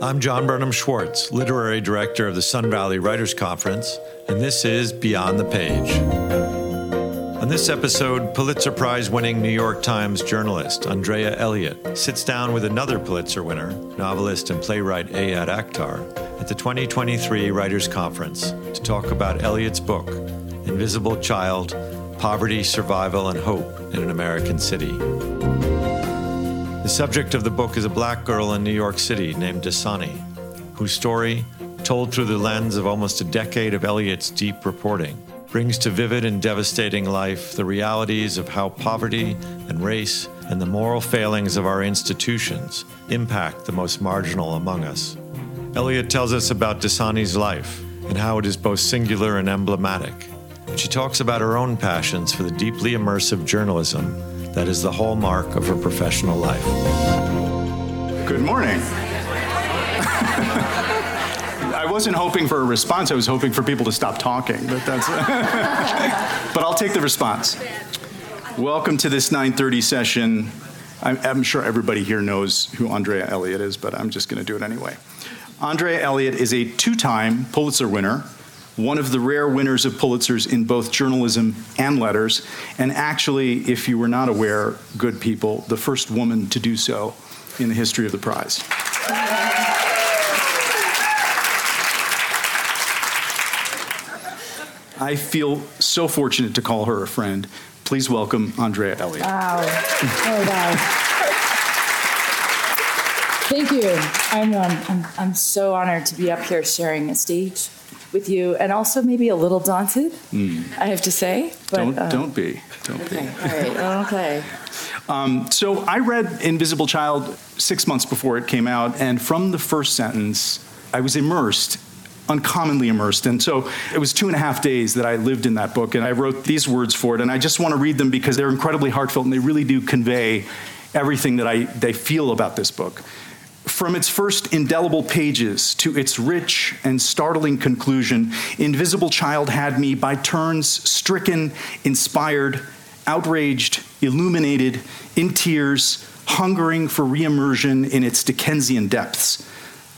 I'm John Burnham Schwartz, Literary Director of the Sun Valley Writers Conference, and this is Beyond the Page. On this episode, Pulitzer Prize winning New York Times journalist Andrea Elliott sits down with another Pulitzer winner, novelist and playwright Ayad Akhtar, at the 2023 Writers Conference to talk about Elliott's book, Invisible Child Poverty, Survival, and Hope in an American City. The subject of the book is a black girl in New York City named Dasani, whose story, told through the lens of almost a decade of Elliott's deep reporting, brings to vivid and devastating life the realities of how poverty and race and the moral failings of our institutions impact the most marginal among us. Elliott tells us about Dasani's life and how it is both singular and emblematic. She talks about her own passions for the deeply immersive journalism that is the hallmark of her professional life. Good morning. I wasn't hoping for a response. I was hoping for people to stop talking, but that's. but I'll take the response. Welcome to this 9:30 session. I'm, I'm sure everybody here knows who Andrea Elliott is, but I'm just going to do it anyway. Andrea Elliott is a two-time Pulitzer winner one of the rare winners of Pulitzers in both journalism and letters, and actually, if you were not aware, good people, the first woman to do so in the history of the prize. I feel so fortunate to call her a friend. Please welcome Andrea Elliott. Wow. Oh, wow. Thank you. I'm, um, I'm, I'm so honored to be up here sharing a stage with you, and also maybe a little daunted. Mm. I have to say. But, don't uh, don't be. Don't okay. be. All right. Okay. Um, so I read Invisible Child six months before it came out, and from the first sentence, I was immersed uncommonly immersed. And so it was two and a half days that I lived in that book, and I wrote these words for it. And I just want to read them because they're incredibly heartfelt and they really do convey everything that I they feel about this book. From its first indelible pages to its rich and startling conclusion, Invisible Child had me by turns stricken, inspired, outraged, illuminated, in tears, hungering for reimmersion in its Dickensian depths.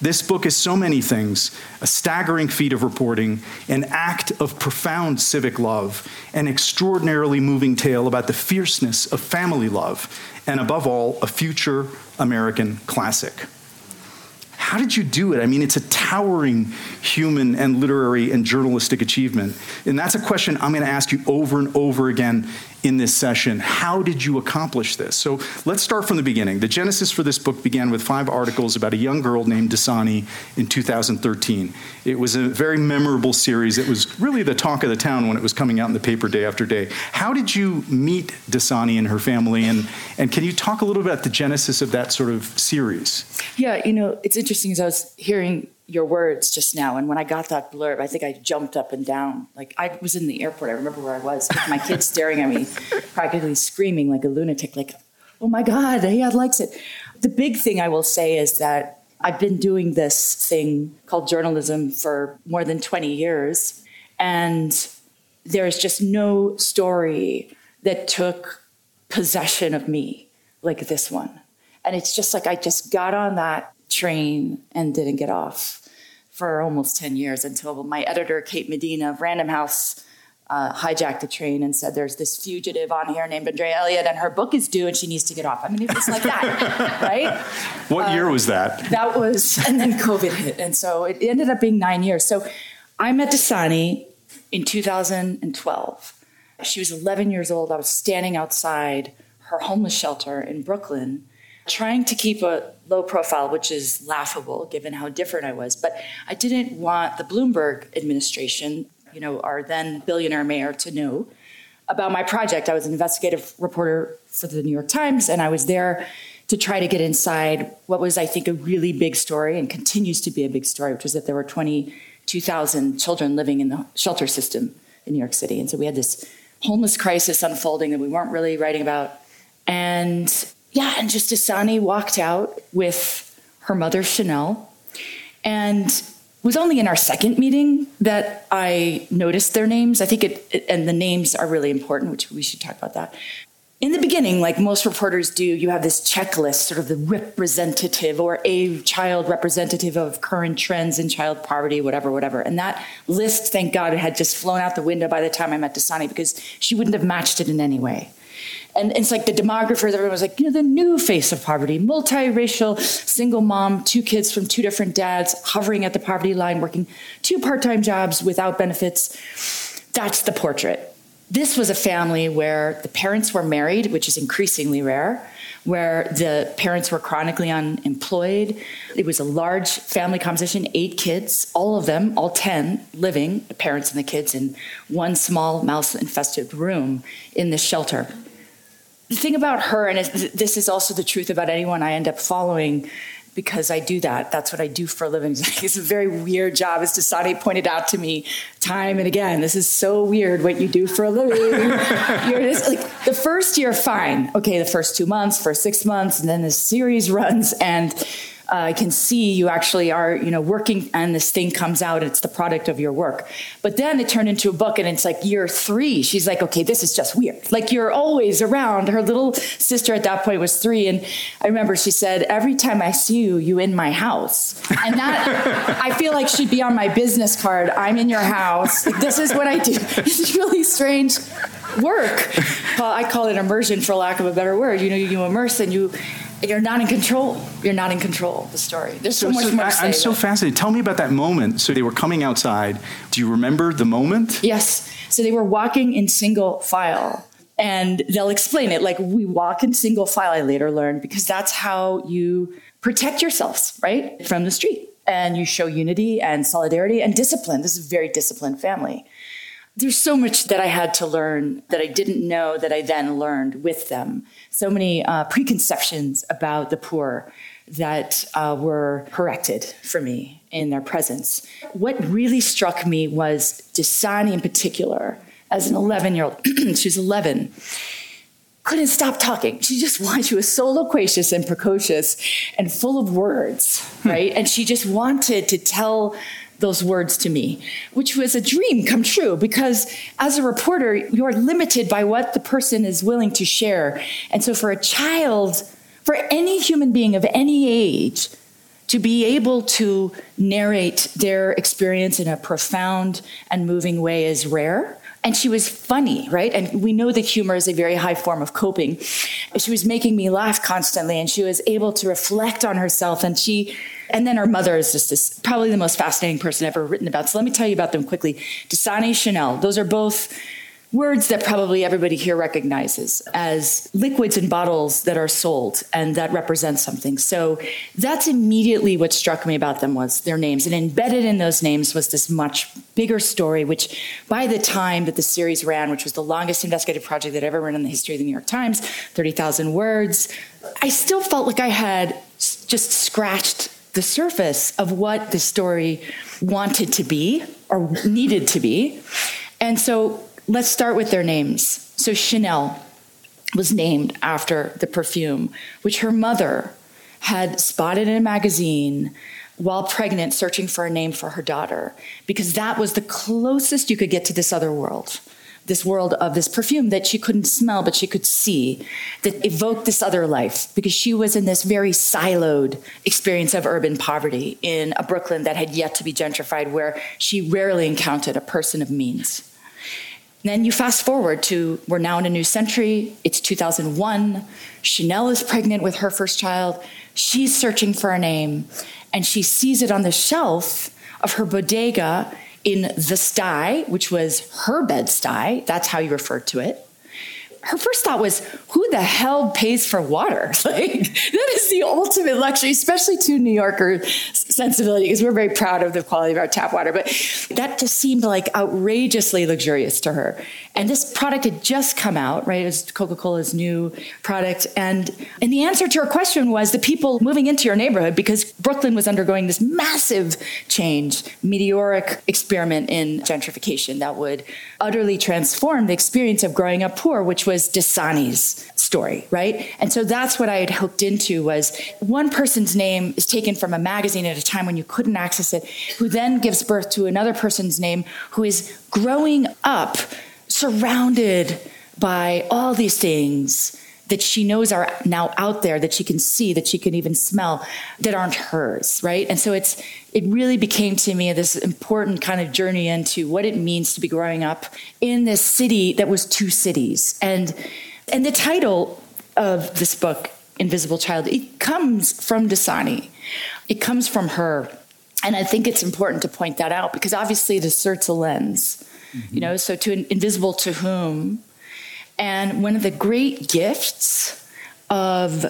This book is so many things a staggering feat of reporting, an act of profound civic love, an extraordinarily moving tale about the fierceness of family love, and above all, a future American classic. How did you do it? I mean, it's a towering human and literary and journalistic achievement. And that's a question I'm going to ask you over and over again in this session. How did you accomplish this? So let's start from the beginning. The genesis for this book began with five articles about a young girl named Dasani in 2013. It was a very memorable series. It was really the talk of the town when it was coming out in the paper day after day. How did you meet Dasani and her family? And, and can you talk a little bit about the genesis of that sort of series? Yeah, you know, it's interesting as I was hearing your words just now. And when I got that blurb, I think I jumped up and down. Like I was in the airport. I remember where I was with my kids staring at me, practically screaming like a lunatic, like, oh my God, Ayad likes it. The big thing I will say is that I've been doing this thing called journalism for more than 20 years. And there's just no story that took possession of me like this one. And it's just like I just got on that train and didn't get off for almost 10 years until my editor, Kate Medina of Random House, uh, hijacked the train and said, There's this fugitive on here named Andrea Elliott, and her book is due and she needs to get off. I mean, it was like that, right? What uh, year was that? That was, and then COVID hit. And so it ended up being nine years. So I met Dasani in 2012. She was 11 years old. I was standing outside her homeless shelter in Brooklyn, trying to keep a low profile, which is laughable given how different I was. But I didn't want the Bloomberg administration you know, our then billionaire mayor to know about my project. I was an investigative reporter for the New York Times, and I was there to try to get inside what was, I think, a really big story and continues to be a big story, which was that there were 22,000 children living in the shelter system in New York City. And so we had this homeless crisis unfolding that we weren't really writing about. And yeah, and just Dasani walked out with her mother, Chanel. And it was only in our second meeting that I noticed their names. I think it, it, and the names are really important, which we should talk about that. In the beginning, like most reporters do, you have this checklist, sort of the representative or a child representative of current trends in child poverty, whatever, whatever. And that list, thank God, it had just flown out the window by the time I met Dasani because she wouldn't have matched it in any way. And it's like the demographers, everyone was like, you know, the new face of poverty, multiracial, single mom, two kids from two different dads, hovering at the poverty line, working two part time jobs without benefits. That's the portrait. This was a family where the parents were married, which is increasingly rare, where the parents were chronically unemployed. It was a large family composition, eight kids, all of them, all 10 living, the parents and the kids, in one small mouse infested room in this shelter the thing about her, and this is also the truth about anyone I end up following, because I do that. That's what I do for a living. It's a very weird job, as Dasani pointed out to me time and again. This is so weird what you do for a living. You're just, like the first year, fine. Okay, the first two months, first six months, and then the series runs, and uh, I can see you actually are, you know, working and this thing comes out. It's the product of your work. But then it turned into a book and it's like year three. She's like, okay, this is just weird. Like you're always around. Her little sister at that point was three. And I remember she said, every time I see you, you in my house. And that, I feel like should be on my business card. I'm in your house. This is what I do. It's really strange work. I call it immersion for lack of a better word. You know, you immerse and you you're not in control. You're not in control of the story. There's so, so much so more. I, am so fascinated. Tell me about that moment. So they were coming outside. Do you remember the moment? Yes. So they were walking in single file. And they'll explain it like we walk in single file, I later learned, because that's how you protect yourselves, right? From the street. And you show unity and solidarity and discipline. This is a very disciplined family there's so much that I had to learn that I didn't know that I then learned with them. So many uh, preconceptions about the poor that uh, were corrected for me in their presence. What really struck me was Dasani in particular, as an 11 year old, she was 11, couldn't stop talking. She just wanted, she was so loquacious and precocious and full of words, right? and she just wanted to tell those words to me, which was a dream come true because as a reporter, you're limited by what the person is willing to share. And so for a child, for any human being of any age, to be able to narrate their experience in a profound and moving way is rare. And she was funny, right? And we know that humor is a very high form of coping. She was making me laugh constantly and she was able to reflect on herself and she and then her mother is just this, probably the most fascinating person ever written about. So let me tell you about them quickly. Dasani Chanel, those are both words that probably everybody here recognizes as liquids and bottles that are sold and that represent something. So that's immediately what struck me about them was their names. And embedded in those names was this much bigger story, which by the time that the series ran, which was the longest investigative project that ever ran in the history of the New York Times, 30,000 words, I still felt like I had just scratched the surface of what the story wanted to be or needed to be. And so let's start with their names. So Chanel was named after the perfume, which her mother had spotted in a magazine while pregnant, searching for a name for her daughter, because that was the closest you could get to this other world this world of this perfume that she couldn't smell, but she could see, that evoked this other life because she was in this very siloed experience of urban poverty in a Brooklyn that had yet to be gentrified, where she rarely encountered a person of means. then you fast forward to we're now in a new century. It's 2001. Chanel is pregnant with her first child. She's searching for a name and she sees it on the shelf of her bodega in the Stuy, which was her Bed-Stuy. That's how you referred to it her first thought was, who the hell pays for water? Like, that is the ultimate luxury, especially to New Yorker sensibility, because we're very proud of the quality of our tap water. But that just seemed like outrageously luxurious to her. And this product had just come out, right? It was Coca Cola's new product. And, and the answer to her question was the people moving into your neighborhood, because Brooklyn was undergoing this massive change, meteoric experiment in gentrification that would utterly transform the experience of growing up poor, which was Dasani's story, right? And so that's what I had hooked into was one person's name is taken from a magazine at a time when you couldn't access it, who then gives birth to another person's name who is growing up surrounded by all these things that she knows are now out there that she can see that she can even smell that aren't hers right? And so it's it really became to me this important kind of journey into what it means to be growing up in this city that was two cities. And and the title of this book invisible child it comes from dasani. It comes from her. And i think it's important to point that out because obviously it asserts a lens mm-hmm. you know? So to invisible to whom and one of the great gifts of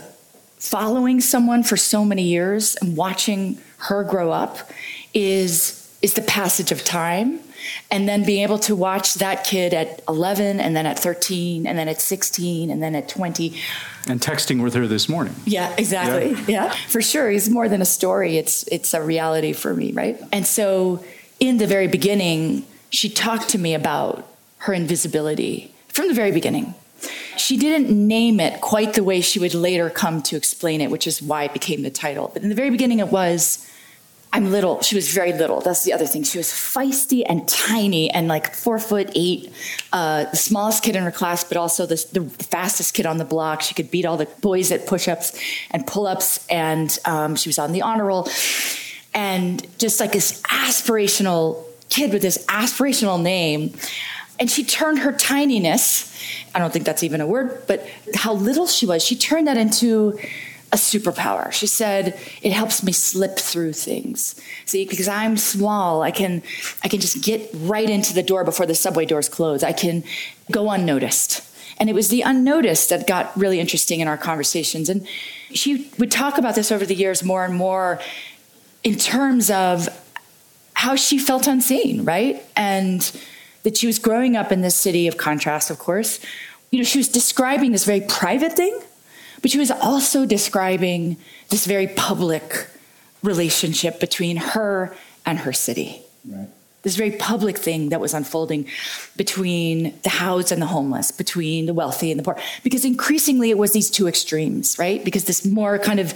following someone for so many years and watching her grow up is is the passage of time. And then being able to watch that kid at 11 and then at 13 and then at 16 and then at 20 and texting with her this morning. Yeah exactly. Yeah, yeah for sure. It's more than a story. It's it's a reality for me right? And so in the very beginning she talked to me about her invisibility from the very beginning. She didn't name it quite the way she would later come to explain it, which is why it became the title. But in the very beginning, it was, I'm little. She was very little. That's the other thing. She was feisty and tiny and like four foot eight, uh, the smallest kid in her class, but also the, the, fastest kid on the block. She could beat all the boys at push ups and pull ups. And um, she was on the honor roll. And just like this aspirational kid with this aspirational name. And she turned her tininess, I don't think that's even a word, but how little she was, she turned that into a superpower. She said, it helps me slip through things. See, because I'm small, I can I can just get right into the door before the subway doors close. I can go unnoticed. And it was the unnoticed that got really interesting in our conversations. And she would talk about this over the years more and more in terms of how she felt unseen, right? And that she was growing up in this city of contrast, of course. You know, she was describing this very private thing, but she was also describing this very public relationship between her and her city. Right. This very public thing that was unfolding between the housed and the homeless, between the wealthy and the poor. Because increasingly it was these two extremes, right? Because this more kind of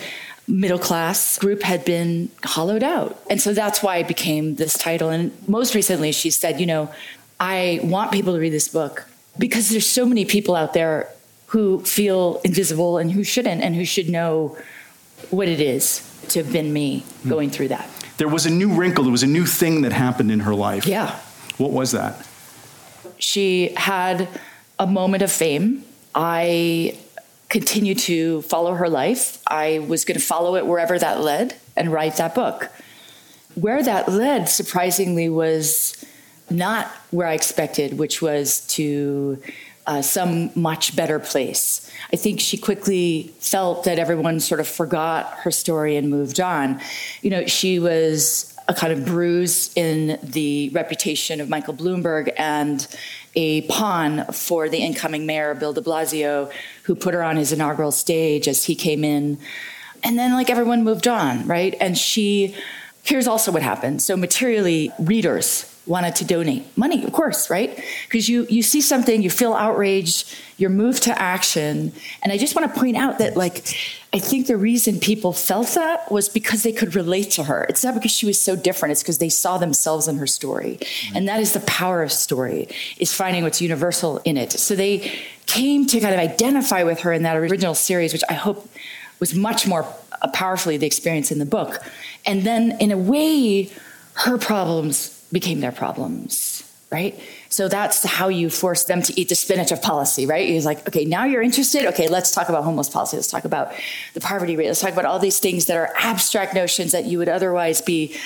middle class group had been hollowed out. And so that's why it became this title. And most recently, she said, you know, I want people to read this book because there's so many people out there who feel invisible and who shouldn't and who should know what it is to have been me hmm. going through that. There was a new wrinkle, there was a new thing that happened in her life. Yeah. What was that? She had a moment of fame. I continued to follow her life. I was going to follow it wherever that led and write that book. Where that led, surprisingly, was not where I expected, which was to uh, some much better place. I think she quickly felt that everyone sort of forgot her story and moved on. You know, she was a kind of bruise in the reputation of Michael Bloomberg and a pawn for the incoming mayor, Bill de Blasio, who put her on his inaugural stage as he came in. And then, like, everyone moved on, right? And she, here's also what happened. So, materially, readers wanted to donate money, of course, right? Because you you see something, you feel outraged, you're moved to action, and I just want to point out that like I think the reason people felt that was because they could relate to her. It's not because she was so different; it's because they saw themselves in her story, and that is the power of story is finding what's universal in it. So they came to kind of identify with her in that original series, which I hope was much more uh, powerfully the experience in the book, and then in a way, her problems became their problems right? So that's how you force them to eat the spinach of policy, right? He's like, okay, now you're interested. Okay, let's talk about homeless policy. Let's talk about the poverty rate. Let's talk about all these things that are abstract notions that you would otherwise be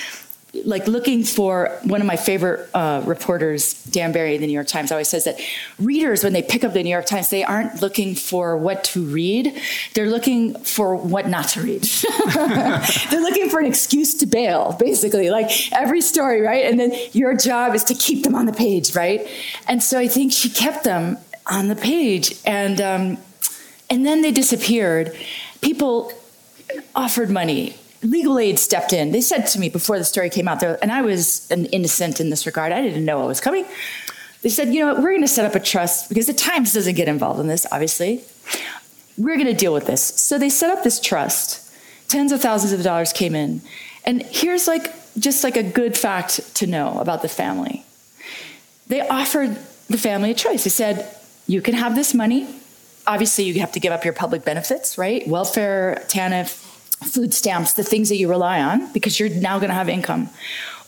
like looking for one of my favorite uh, reporters, Dan Barry, in the New York Times, always says that readers, when they pick up the New York Times, they aren't looking for what to read. They're looking for what not to read. They're looking for an excuse to bail, basically, like every story, right? And then your job is to keep them on the page, right? And so I think she kept them on the page, and um, and then they disappeared. People offered money legal aid stepped in. They said to me before the story came out and I was an innocent in this regard. I didn't know what was coming. They said, you know what, we're going to set up a trust because the Times doesn't get involved in this, obviously. We're going to deal with this. So they set up this trust. Tens of thousands of dollars came in. And here's like just like a good fact to know about the family. They offered the family a choice. They said, you can have this money. Obviously, you have to give up your public benefits, right? Welfare, TANF, food stamps, the things that you rely on, because you're now going to have income.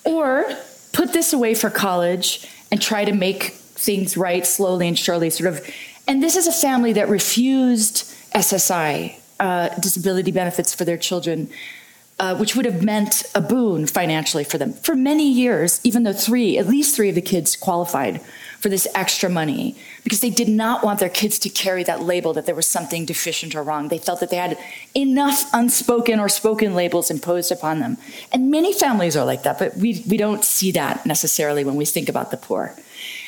Or put this away for college and try to make things right slowly and surely, sort of. And this is a family that refused SSI, uh, disability benefits for their children. Uh, which would have meant a boon financially for them for many years, even though three, at least three of the kids qualified for this extra money because they did not want their kids to carry that label that there was something deficient or wrong. They felt that they had enough unspoken or spoken labels imposed upon them. And many families are like that, but we, we don't see that necessarily when we think about the poor.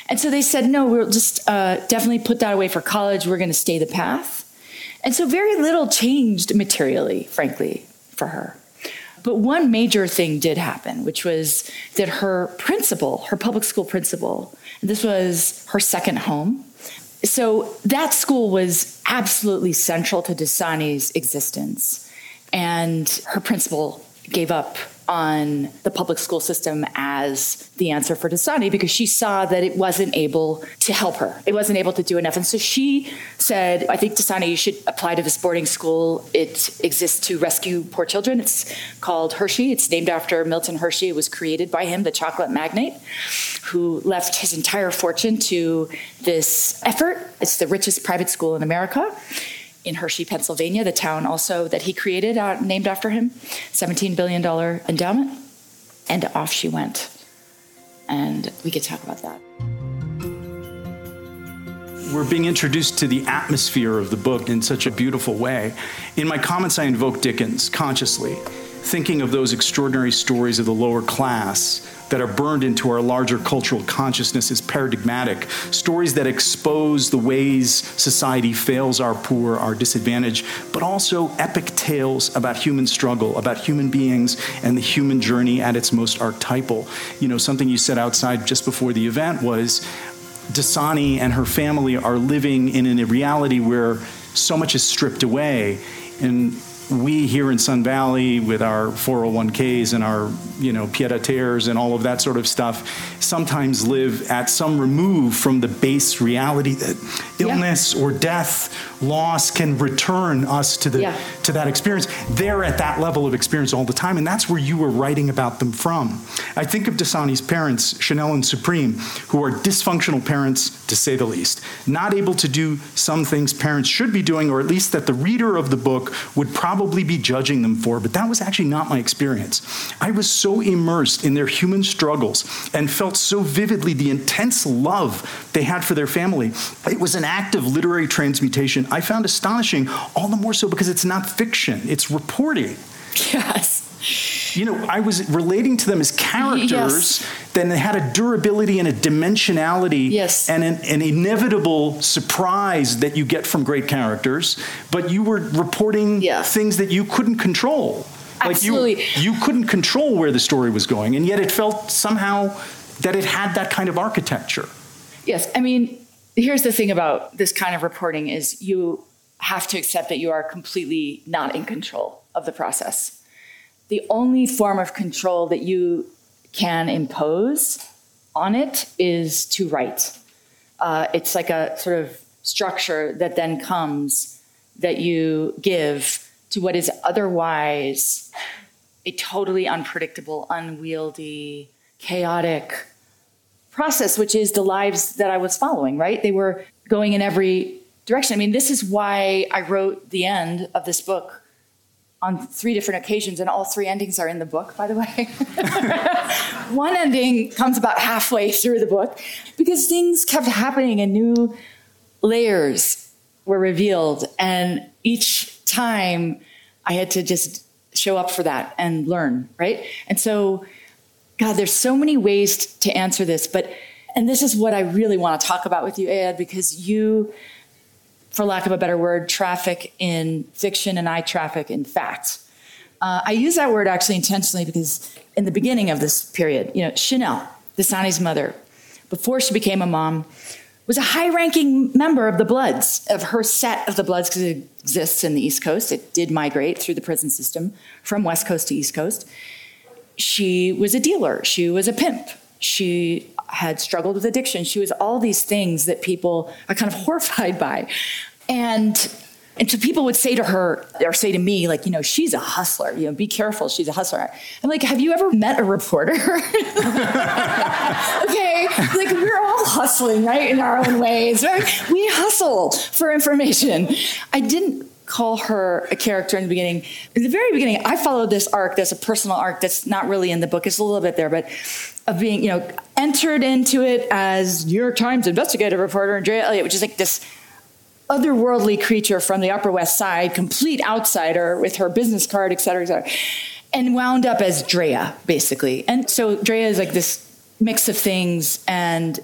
And so they said, no, we'll just uh, definitely put that away for college. We're going to stay the path. And so very little changed materially, frankly, for her. But one major thing did happen, which was that her principal, her public school principal, this was her second home. So that school was absolutely central to Dasani's existence. And her principal gave up on the public school system as the answer for Dasani because she saw that it wasn't able to help her. It wasn't able to do enough. And so she said, I think Dasani, you should apply to this boarding school. It exists to rescue poor children. It's called Hershey. It's named after Milton Hershey. It was created by him, the chocolate magnate, who left his entire fortune to this effort. It's the richest private school in America in Hershey, Pennsylvania, the town also that he created, uh, named after him, $17 billion endowment. And off she went. And we could talk about that. We're being introduced to the atmosphere of the book in such a beautiful way. In my comments, I invoke Dickens consciously, thinking of those extraordinary stories of the lower class that are burned into our larger cultural consciousness as paradigmatic, stories that expose the ways society fails our poor, our disadvantaged, but also epic tales about human struggle, about human beings and the human journey at its most archetypal. You know, something you said outside just before the event was Dasani and her family are living in a reality where so much is stripped away. And we here in Sun Valley with our 401ks and our, you know, pied a terres and all of that sort of stuff sometimes live at some remove from the base reality that illness yeah. or death, loss can return us to the yeah. to that experience. They're at that level of experience all the time, and that's where you were writing about them from. I think of Dasani's parents, Chanel and Supreme, who are dysfunctional parents to say the least, not able to do some things parents should be doing, or at least that the reader of the book would probably be judging them for. But that was actually not my experience. I was so immersed in their human struggles and felt so vividly the intense love they had for their family. It was an act of literary transmutation I found astonishing, all the more so because it's not fiction, it's reporting. Yes. You know, I was relating to them as characters yes. that had a durability and a dimensionality yes. and an, an, inevitable surprise that you get from great characters, but you were reporting yeah. things that you couldn't control. Absolutely. Like you, you couldn't control where the story was going, and yet it felt somehow that it had that kind of architecture. Yes, I mean, here's the thing about this kind of reporting is you have to accept that you are completely not in control of the process. The only form of control that you can impose on it is to write. Uh, it's like a sort of structure that then comes that you give to what is otherwise a totally unpredictable, unwieldy, chaotic process, which is the lives that I was following, right? They were going in every direction. I mean, this is why I wrote the end of this book on three different occasions, and all three endings are in the book, by the way. One ending comes about halfway through the book because things kept happening and new layers were revealed. And each time I had to just show up for that and learn, right? And so, God, there's so many ways to answer this, but, and this is what I really want to talk about with you, Ayad, because you for lack of a better word, traffic in fiction and I traffic in facts. Uh, I use that word actually intentionally because in the beginning of this period, you know, Chanel, Dasani's mother, before she became a mom, was a high ranking member of the Bloods, of her set of the Bloods, because it exists in the East Coast. It did migrate through the prison system from West Coast to East Coast. She was a dealer, she was a pimp, she had struggled with addiction. She was all these things that people are kind of horrified by. And and so people would say to her or say to me, like, you know, she's a hustler, you know, be careful, she's a hustler. I'm like, have you ever met a reporter? okay, like we're all hustling, right, in our own ways, right? We hustle for information. I didn't call her a character in the beginning. In the very beginning, I followed this arc that's a personal arc that's not really in the book. It's a little bit there, but of being, you know, entered into it as New York Times investigative reporter Andrea Elliott, which is like this otherworldly creature from the Upper West Side, complete outsider with her business card, et cetera, et cetera, and wound up as Drea, basically. And so Drea is like this mix of things, and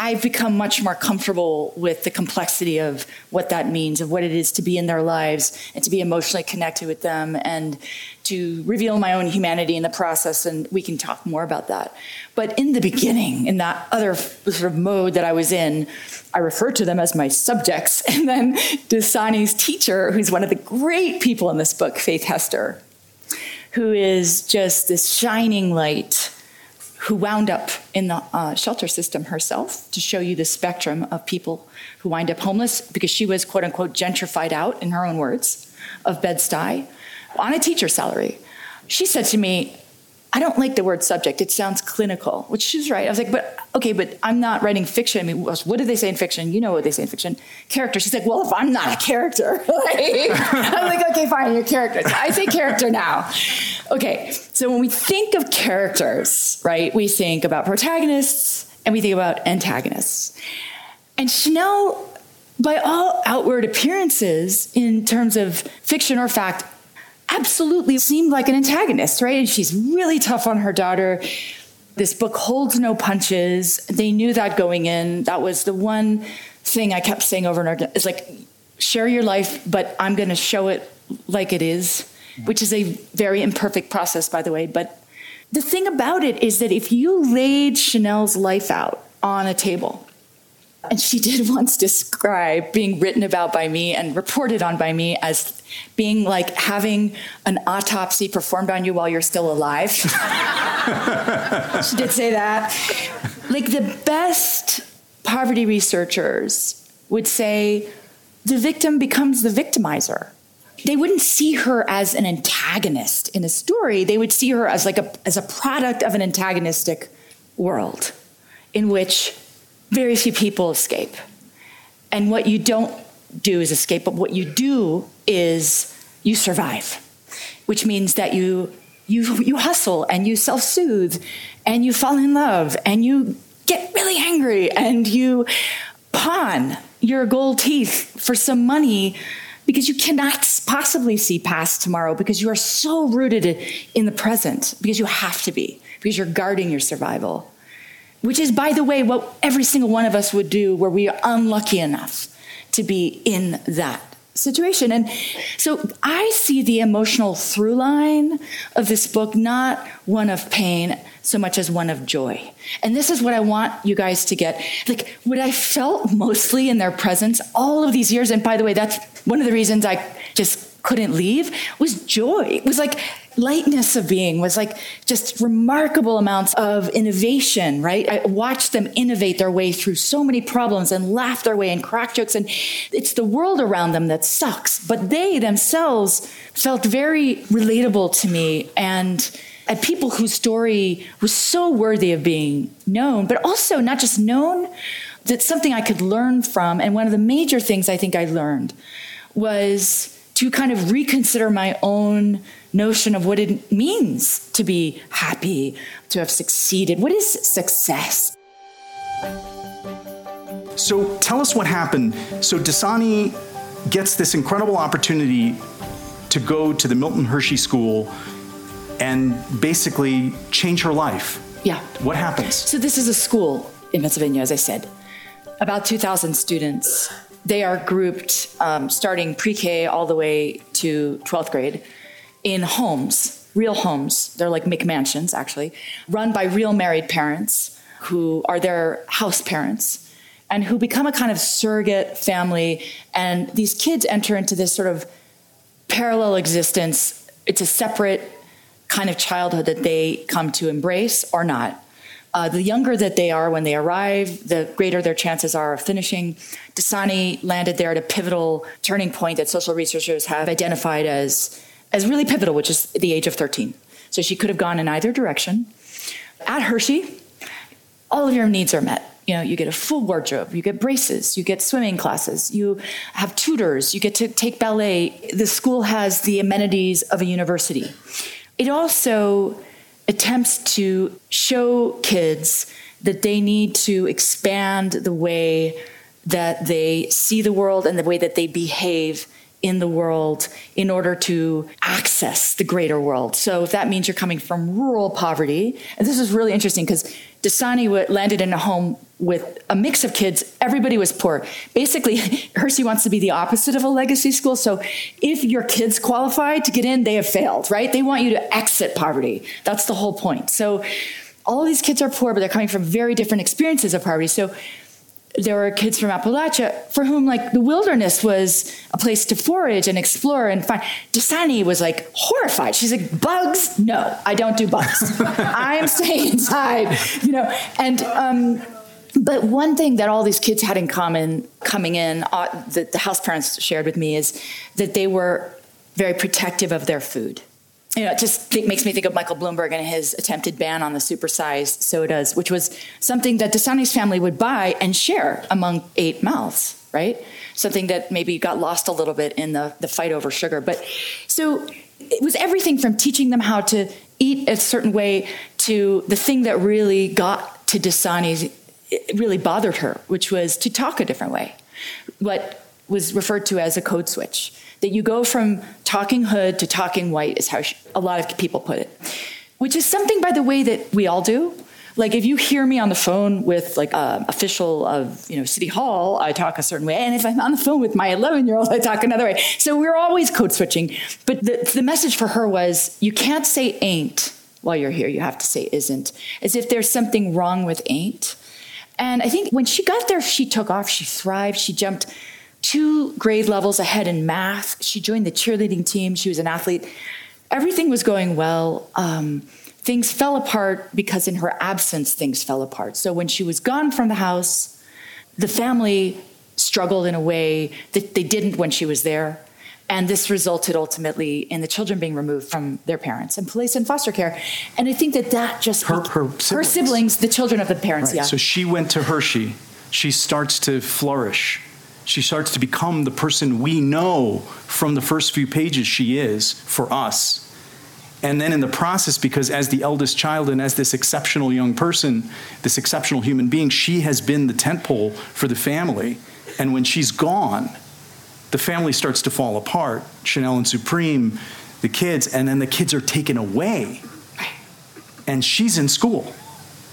I've become much more comfortable with the complexity of what that means, of what it is to be in their lives and to be emotionally connected with them and to reveal my own humanity in the process. And we can talk more about that. But in the beginning, in that other sort of mode that I was in, I referred to them as my subjects. And then Dasani's teacher, who's one of the great people in this book, Faith Hester, who is just this shining light who wound up in the uh, shelter system herself to show you the spectrum of people who wind up homeless because she was quote unquote gentrified out, in her own words, of Bed-Stuy on a teacher salary. She said to me, I don't like the word subject. It sounds clinical, which she's right. I was like, but okay, but I'm not writing fiction. I mean, what do they say in fiction? You know what they say in fiction. Character. She's like, well, if I'm not a character, like, I'm like, okay, fine, you're character. So I say character now. Okay, so when we think of characters, right, we think about protagonists and we think about antagonists. And Chanel, by all outward appearances, in terms of fiction or fact, absolutely seemed like an antagonist, right? And she's really tough on her daughter. This book holds no punches. They knew that going in. That was the one thing I kept saying over and over. It's like, share your life, but I'm going to show it like it is, which is a very imperfect process, by the way. But the thing about it is that if you laid Chanel's life out on a table, and she did once describe being written about by me and reported on by me as being like having an autopsy performed on you while you're still alive. she did say that. Like the best poverty researchers would say the victim becomes the victimizer. They wouldn't see her as an antagonist in a story. They would see her as like a as a product of an antagonistic world in which very few people escape. And what you don't do is escape, but what you do is you survive, which means that you you you hustle and you self-soothe and you fall in love and you get really angry and you pawn your gold teeth for some money because you cannot possibly see past tomorrow because you are so rooted in the present because you have to be because you're guarding your survival which is, by the way, what every single one of us would do where we are unlucky enough to be in that situation. And so I see the emotional through line of this book not one of pain so much as one of joy. And this is what I want you guys to get. Like what I felt mostly in their presence all of these years, and by the way, that's one of the reasons I just couldn't leave, was joy. It was like lightness of being was like just remarkable amounts of innovation, right? I watched them innovate their way through so many problems and laugh their way and crack jokes. And it's the world around them that sucks. But they themselves felt very relatable to me. And at people whose story was so worthy of being known, but also not just known, that's something I could learn from. And one of the major things I think I learned was to kind of reconsider my own notion of what it means to be happy, to have succeeded. What is success? So tell us what happened. So Dasani gets this incredible opportunity to go to the Milton Hershey School and basically change her life. Yeah. What happens? So this is a school in Pennsylvania, as I said. About 2,000 students. They are grouped um, starting pre-K all the way to 12th grade in homes, real homes. They're like McMansions, actually, run by real married parents who are their house parents and who become a kind of surrogate family. And these kids enter into this sort of parallel existence. It's a separate kind of childhood that they come to embrace or not. Uh, the younger that they are when they arrive, the greater their chances are of finishing. Dasani landed there at a pivotal turning point that social researchers have identified as, as really pivotal, which is the age of 13. So she could have gone in either direction. At Hershey, all of your needs are met you know you get a full wardrobe you get braces you get swimming classes you have tutors you get to take ballet the school has the amenities of a university it also attempts to show kids that they need to expand the way that they see the world and the way that they behave in the world in order to access the greater world. So if that means you're coming from rural poverty, and this is really interesting because Dasani landed in a home with a mix of kids. Everybody was poor. Basically, Hershey wants to be the opposite of a legacy school. So if your kids qualify to get in, they have failed, right? They want you to exit poverty. That's the whole point. So all of these kids are poor, but they're coming from very different experiences of poverty. So there were kids from Appalachia for whom like the wilderness was a place to forage and explore and find. Dasani was like horrified. She's like, bugs? No, I don't do bugs. I'm staying inside, you know. And um, but one thing that all these kids had in common coming in, uh, that the house parents shared with me, is that they were very protective of their food you know, it just makes me think of Michael Bloomberg and his attempted ban on the supersized sodas, which was something that Dasani's family would buy and share among eight mouths, right? Something that maybe got lost a little bit in the, the fight over sugar. But so it was everything from teaching them how to eat a certain way to the thing that really got to Dasani's, it really bothered her, which was to talk a different way. What was referred to as a code switch that you go from talking hood to talking white, is how a lot of people put it, which is something, by the way, that we all do. Like if you hear me on the phone with like an official of you know City Hall, I talk a certain way, and if I'm on the phone with my 11 year old, I talk another way. So we're always code switching. But the, the message for her was, you can't say ain't while you're here. You have to say isn't, as if there's something wrong with ain't. And I think when she got there, she took off. She thrived. She jumped two grade levels ahead in math. She joined the cheerleading team. She was an athlete. Everything was going well. Um, things fell apart because in her absence, things fell apart. So when she was gone from the house, the family struggled in a way that they didn't when she was there. And this resulted ultimately in the children being removed from their parents and placed in foster care. And I think that that just her, her, siblings. her siblings, the children of the parents, right. yeah. So she went to Hershey. She starts to flourish she starts to become the person we know from the first few pages she is for us. And then in the process, because as the eldest child and as this exceptional young person, this exceptional human being, she has been the tent pole for the family. And when she's gone, the family starts to fall apart. Chanel and Supreme, the kids, and then the kids are taken away. And she's in school.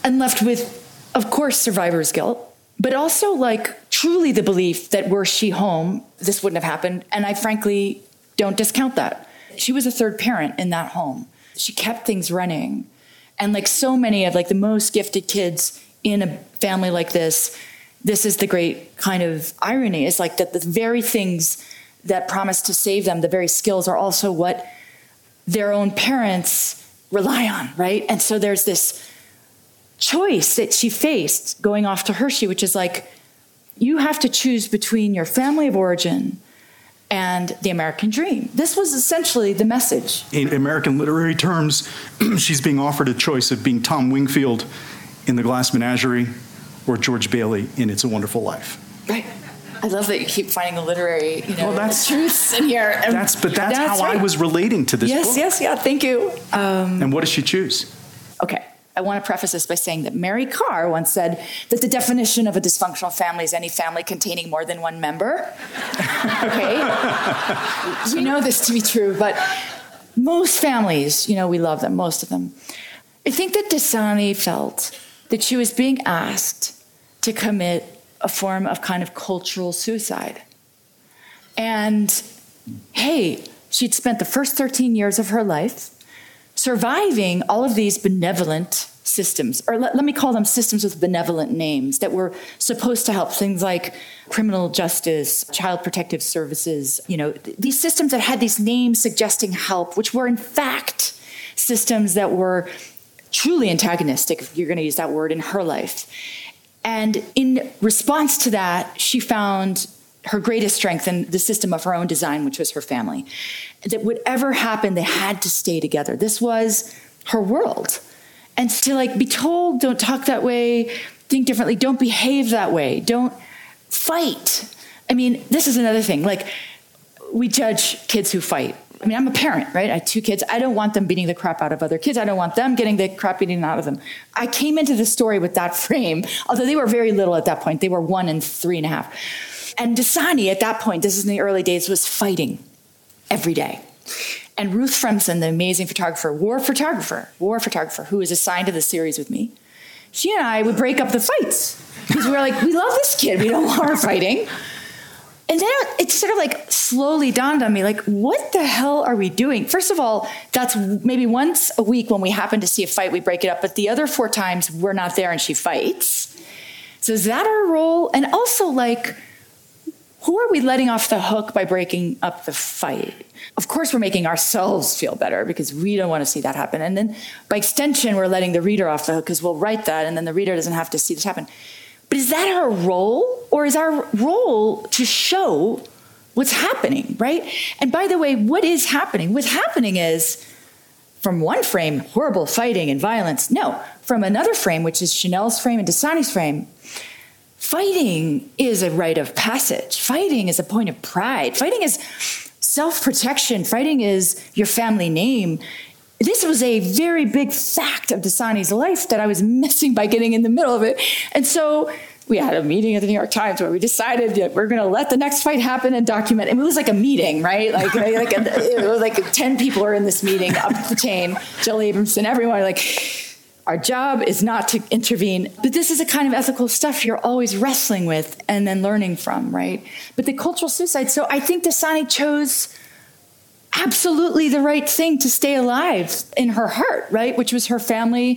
And left with, of course, survivor's guilt but also like truly the belief that were she home, this wouldn't have happened. And I frankly don't discount that. She was a third parent in that home. She kept things running. And like so many of like the most gifted kids in a family like this, this is the great kind of irony. It's like that the very things that promise to save them, the very skills are also what their own parents rely on, right? And so there's this choice that she faced going off to Hershey, which is like, you have to choose between your family of origin and the American dream. This was essentially the message. In American literary terms, she's being offered a choice of being Tom Wingfield in The Glass Menagerie or George Bailey in It's a Wonderful Life. Right. I love that you keep finding the literary, you know, Well, that's- truths in here. And That's but that's, how I was relating to this Yes, book. yes, yes, yeah. Thank you. Um, And what does she choose? I want to preface this by saying that Mary Karr once said that the definition of a dysfunctional family is any family containing more than one member. okay. we know this to be true, but most families, you know, we love them, most of them. I think that Dasani felt that she was being asked to commit a form of kind of cultural suicide. And hey, she'd spent the first 13 years of her life surviving all of these benevolent systems, or let, let me call them systems with benevolent names that were supposed to help things like criminal justice, child protective services, you know, th- these systems that had these names suggesting help, which were in fact systems that were truly antagonistic, if you're going to use that word, in her life. And in response to that, she found her greatest strength in the system of her own design, which was her family. That whatever happened, they had to stay together. This was her world. And to like be told, don't talk that way, think differently, don't behave that way, don't fight. I mean, this is another thing. Like, we judge kids who fight. I mean, I'm a parent, right? I have two kids. I don't want them beating the crap out of other kids. I don't want them getting the crap beaten out of them. I came into the story with that frame, although they were very little at that point. They were one and three and a half. And Dasani, at that point, this is in the early days, was fighting every day. And Ruth Fremson, the amazing photographer, war photographer, war photographer, who was assigned to the series with me, she and I would break up the fights because we were like, we love this kid. We don't want her fighting. And then it sort of like slowly dawned on me, like, what the hell are we doing? First of all, that's maybe once a week when we happen to see a fight, we break it up. But the other four times we're not there and she fights. So is that our role? And also, like, who are we letting off the hook by breaking up the fight? Of course, we're making ourselves feel better because we don't want to see that happen. And then by extension, we're letting the reader off the hook because we'll write that and then the reader doesn't have to see this happen. But is that our role? Or is our role to show what's happening, right? And by the way, what is happening? What's happening is from one frame, horrible fighting and violence. No, from another frame, which is Chanel's frame and Dasani's frame, fighting is a rite of passage. Fighting is a point of pride. Fighting is self protection. Fighting is your family name. This was a very big fact of Dasani's life that I was missing by getting in the middle of it. And so we had a meeting at the New York Times where we decided that we're going to let the next fight happen and document. And it was like a meeting, right? Like, like a, it was like 10 people are in this meeting up the chain. Jill Abramson, everyone, like, our job is not to intervene, but this is a kind of ethical stuff you're always wrestling with and then learning from, right? But the cultural suicide. So I think Dasani chose absolutely the right thing to stay alive in her heart, right? Which was her family.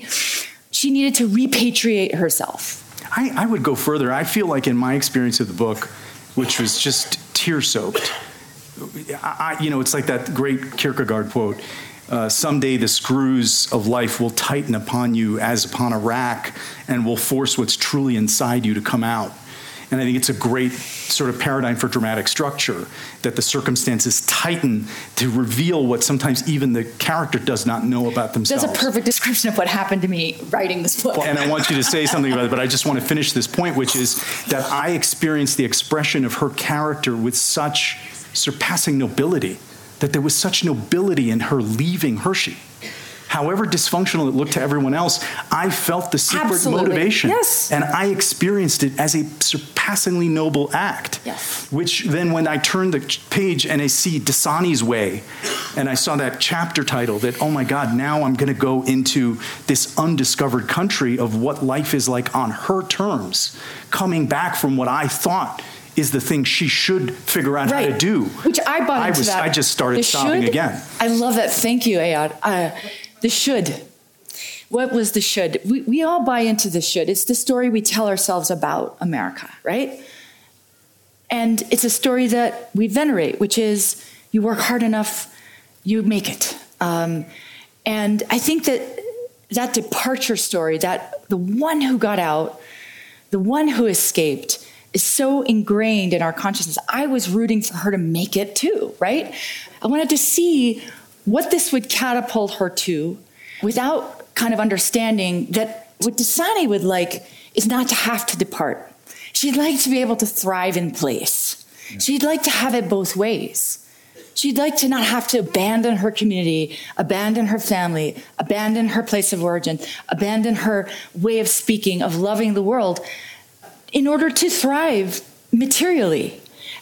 She needed to repatriate herself. I, I would go further. I feel like in my experience of the book, which was just tear soaked, I, you know, it's like that great Kierkegaard quote. Uh, someday the screws of life will tighten upon you as upon a rack and will force what's truly inside you to come out. And I think it's a great sort of paradigm for dramatic structure that the circumstances tighten to reveal what sometimes even the character does not know about themselves. That's a perfect description of what happened to me writing this book. and I want you to say something about it, but I just want to finish this point, which is that I experienced the expression of her character with such surpassing nobility, that there was such nobility in her leaving Hershey. However dysfunctional it looked to everyone else, I felt the secret Absolutely. motivation. Yes. And I experienced it as a surpassingly noble act. Yes. Which then, when I turned the page and I see Dasani's Way, and I saw that chapter title, that, oh my God, now I'm going to go into this undiscovered country of what life is like on her terms, coming back from what I thought is the thing she should figure out how to do. Which I bought I into was, that. I just started The sobbing should- again. I love that. Thank you, Ayad. Uh, the should. What was the should? We, we all buy into the should. It's the story we tell ourselves about America, right? And it's a story that we venerate, which is you work hard enough, you make it. Um, and I think that that departure story, that the one who got out, the one who escaped, is so ingrained in our consciousness. I was rooting for her to make it too, right? I wanted to see what this would catapult her to without kind of understanding that what Dasani would like is not to have to depart. She'd like to be able to thrive in place. She'd like to have it both ways. She'd like to not have to abandon her community, abandon her family, abandon her place of origin, abandon her way of speaking, of loving the world in order to thrive materially.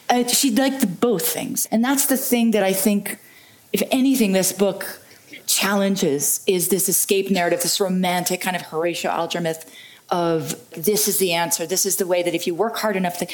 Uh, she'd like the, both things. And that's the thing that I think, if anything, this book challenges is this escape narrative, this romantic kind of Horatio Alger myth of this is the answer, this is the way that if you work hard enough that,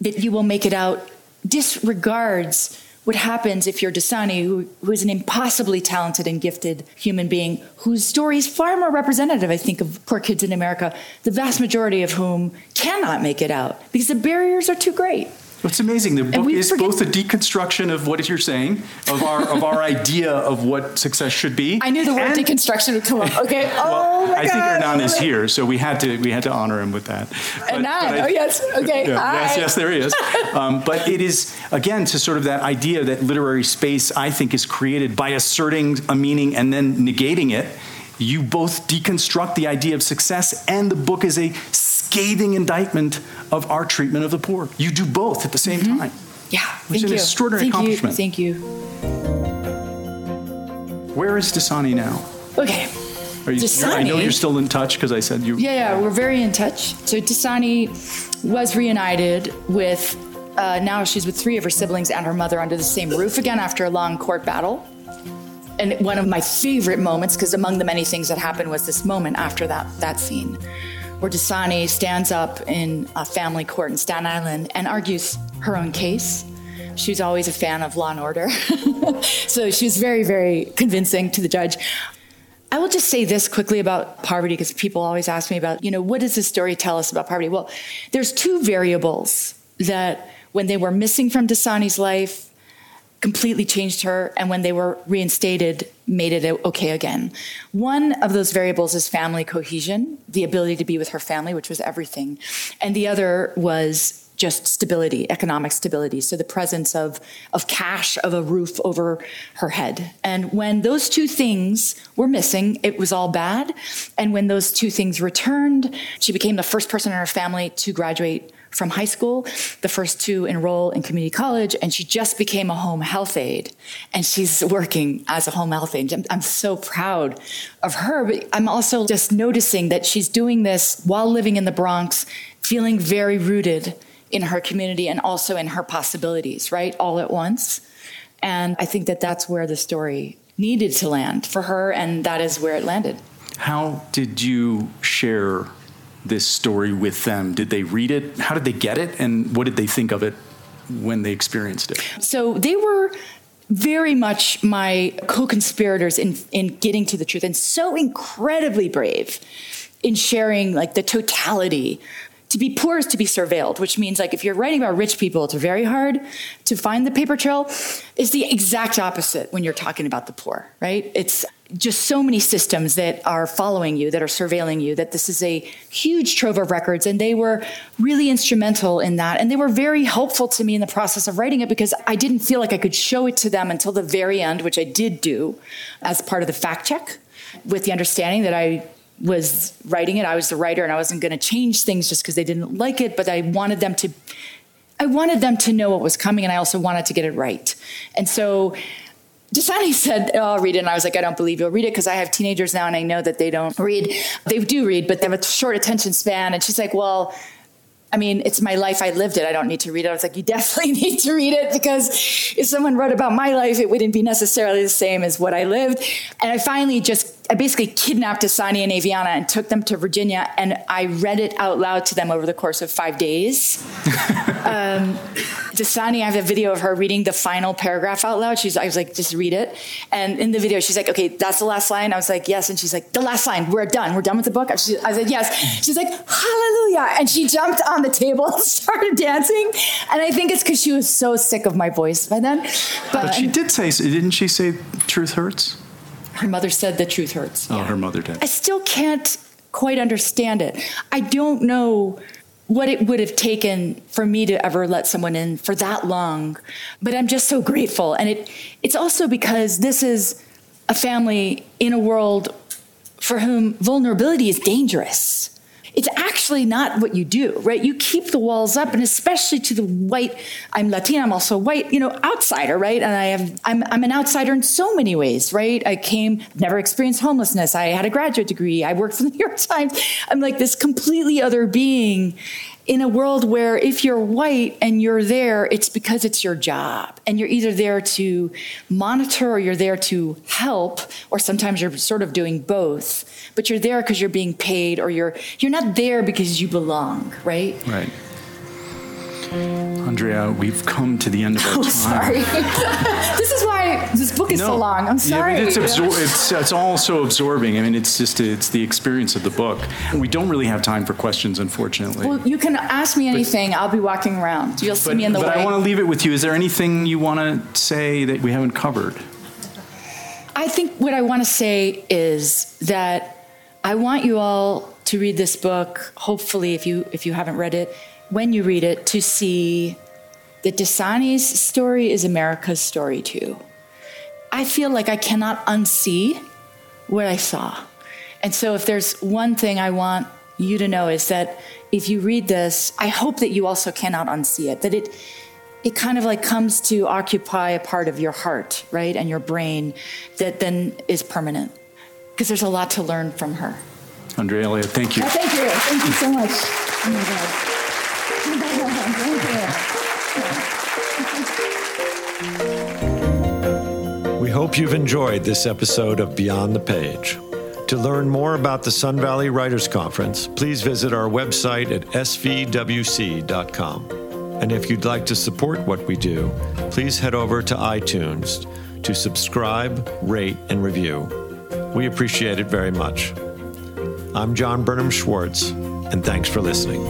that you will make it out, disregards what happens if you're Dasani, who, who is an impossibly talented and gifted human being, whose story is far more representative, I think, of poor kids in America, the vast majority of whom cannot make it out because the barriers are too great. What's amazing, the book is forget- both a deconstruction of what you're saying, of our of our idea of what success should be. I knew the word and, deconstruction would come up. Okay. well, oh my I God. think Hernan is here, so we had to we had to honor him with that. Hernan, oh yes, okay. Yeah, yes, yes, there he is. Um, but it is again to sort of that idea that literary space, I think, is created by asserting a meaning and then negating it. You both deconstruct the idea of success, and the book is a scathing indictment of our treatment of the poor. You do both at the same mm-hmm. time. Yeah, which is an you. extraordinary thank accomplishment. You. Thank you. Where is Dasani now? Okay. Are you, Dasani, I know you're still in touch because I said you. Yeah, yeah, we're very in touch. So Dasani was reunited with. Uh, now she's with three of her siblings and her mother under the same roof again after a long court battle. And one of my favorite moments, because among the many things that happened, was this moment after that that scene where Dasani stands up in a family court in Staten Island and argues her own case. She was always a fan of Law and Order. so she was very, very convincing to the judge. I will just say this quickly about poverty because people always ask me about, you know, what does this story tell us about poverty? Well, there's two variables that when they were missing from Dasani's life, completely changed her, and when they were reinstated, made it okay again. One of those variables is family cohesion, the ability to be with her family, which was everything. And the other was just stability, economic stability. So the presence of, of cash, of a roof over her head. And when those two things were missing, it was all bad. And when those two things returned, she became the first person in her family to graduate from high school, the first to enroll in community college, and she just became a home health aide. And she's working as a home health aide. I'm, I'm so proud of her, but I'm also just noticing that she's doing this while living in the Bronx, feeling very rooted in her community and also in her possibilities, right? All at once. And I think that that's where the story needed to land for her, and that is where it landed. How did you share this story with them? Did they read it? How did they get it? And what did they think of it when they experienced it? So they were very much my co-conspirators in in getting to the truth and so incredibly brave in sharing like the totality to be poor is to be surveilled, which means like if you're writing about rich people, it's very hard to find the paper trail. It's the exact opposite when you're talking about the poor, right? It's just so many systems that are following you, that are surveilling you, that this is a huge trove of records. And they were really instrumental in that. And they were very helpful to me in the process of writing it because I didn't feel like I could show it to them until the very end, which I did do as part of the fact check with the understanding that I was writing it. I was the writer and I wasn't going to change things just because they didn't like it, but I wanted them to I wanted them to know what was coming and I also wanted to get it right. And so Dasani said, oh, I'll read it. And I was like, I don't believe you'll read it because I have teenagers now and I know that they don't read. They do read, but they have a short attention span. And she's like, well, I mean, it's my life. I lived it. I don't need to read it. I was like, you definitely need to read it because if someone wrote about my life, it wouldn't be necessarily the same as what I lived. And I finally just, I basically kidnapped Dasani and Avianna and took them to Virginia and I read it out loud to them over the course of five days. um, Dasani, I have a video of her reading the final paragraph out loud. She's, I was like, just read it. And in the video, she's like, okay, that's the last line. I was like, yes. And she's like, the last line, we're done. We're done with the book. I said, yes. She's like, hallelujah. And she jumped on the table and started dancing. And I think it's because she was so sick of my voice by then. But, but she did say, didn't she say truth hurts? Her mother said the truth hurts. Oh, yeah. her mother did. I still can't quite understand it. I don't know what it would have taken for me to ever let someone in for that long. But I'm just so grateful. And it it's also because this is a family in a world for whom vulnerability is dangerous it's actually not what you do, right? You keep the walls up, and especially to the white, I'm Latina, I'm also white, you know, outsider, right? And I have, I'm, I'm an outsider in so many ways, right? I came, never experienced homelessness. I had a graduate degree. I worked for the New York Times. I'm like this completely other being in a world where if you're white and you're there, it's because it's your job. And you're either there to monitor or you're there to help, or sometimes you're sort of doing both. But you're there because you're being paid or you're you're not there because you belong, right? Right. Andrea, we've come to the end of our Oh, time. sorry. this is why this book is so long. I'm sorry. Yeah, but it's, absor- it's, it's all so absorbing. I mean, it's just it's the experience of the book. We don't really have time for questions, unfortunately. well, you can ask me anything. I'll be walking around. You'll see but me in the but way. I want to leave it with you. Is there anything you want to say that we haven't covered? I think what I want to say is that I want you all to read this book. Hopefully, if you if you haven't read it, when you read it, to see that Dasani's story is America's story too. I feel like I cannot unsee what I saw, and so if there's one thing I want you to know is that if you read this, I hope that you also cannot unsee it. That it it kind of like comes to occupy a part of your heart, right, and your brain that then is permanent. Because there's a lot to learn from her. Andrea Elliott, thank you. Oh, thank you. Thank you so much. Oh my God. We hope you've enjoyed this episode of Beyond the Page. To learn more about the Sun Valley Writers Conference, please visit our website at svwc.com. And if you'd like to support what we do, please head over to iTunes to subscribe, rate, and review. We appreciate it very much. I'm John Burnham Schwartz, and thanks for listening.